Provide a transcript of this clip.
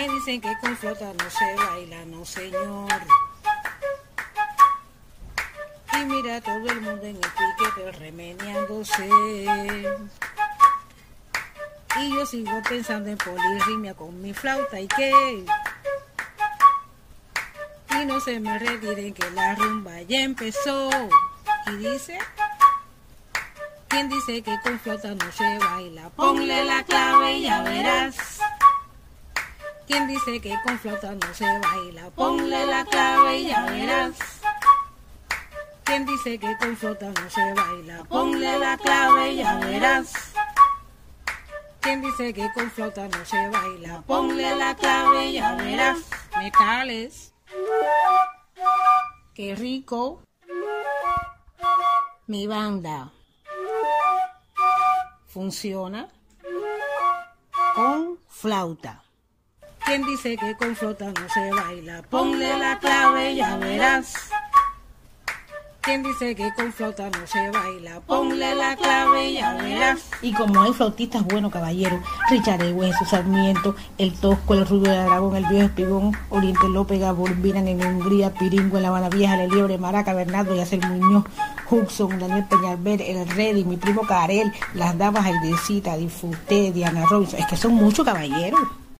Me dicen que con flota no se baila, no señor. Y mira todo el mundo en el piquete remeniándose. Y yo sigo pensando en polirrimia con mi flauta y qué. Y no se me retiren que la rumba ya empezó. Y dice, ¿quién dice que con flauta no se baila? Ponle la clave y ya verás. ¿Quién dice que con flauta no se baila? Ponle la clave y ya verás. ¿Quién dice que con flauta no se baila? Ponle la clave y ya verás. ¿Quién dice que con flauta no se baila? Ponle la clave y ya verás. Metales. Qué rico. Mi banda funciona con flauta. ¿Quién dice que con flauta no se baila? Ponle la clave ya verás. ¿Quién dice que con flauta no se baila? Ponle la clave y ya verás. Y como hay flautistas buenos, caballero, Richard E. Hueso, Sarmiento, el Tosco, el Rubio de Aragón, el Viejo Espigón, Oriente López, Gabor, Viran en Hungría, Piringo en La Habana Vieja, El Liebre, Maraca, Bernardo, Yacer Muñoz, Hudson, Daniel Peñalver, El Reddy, mi primo Carel, Las Damas, Aidecita, Difusté, Diana Robinson. Es que son muchos caballeros.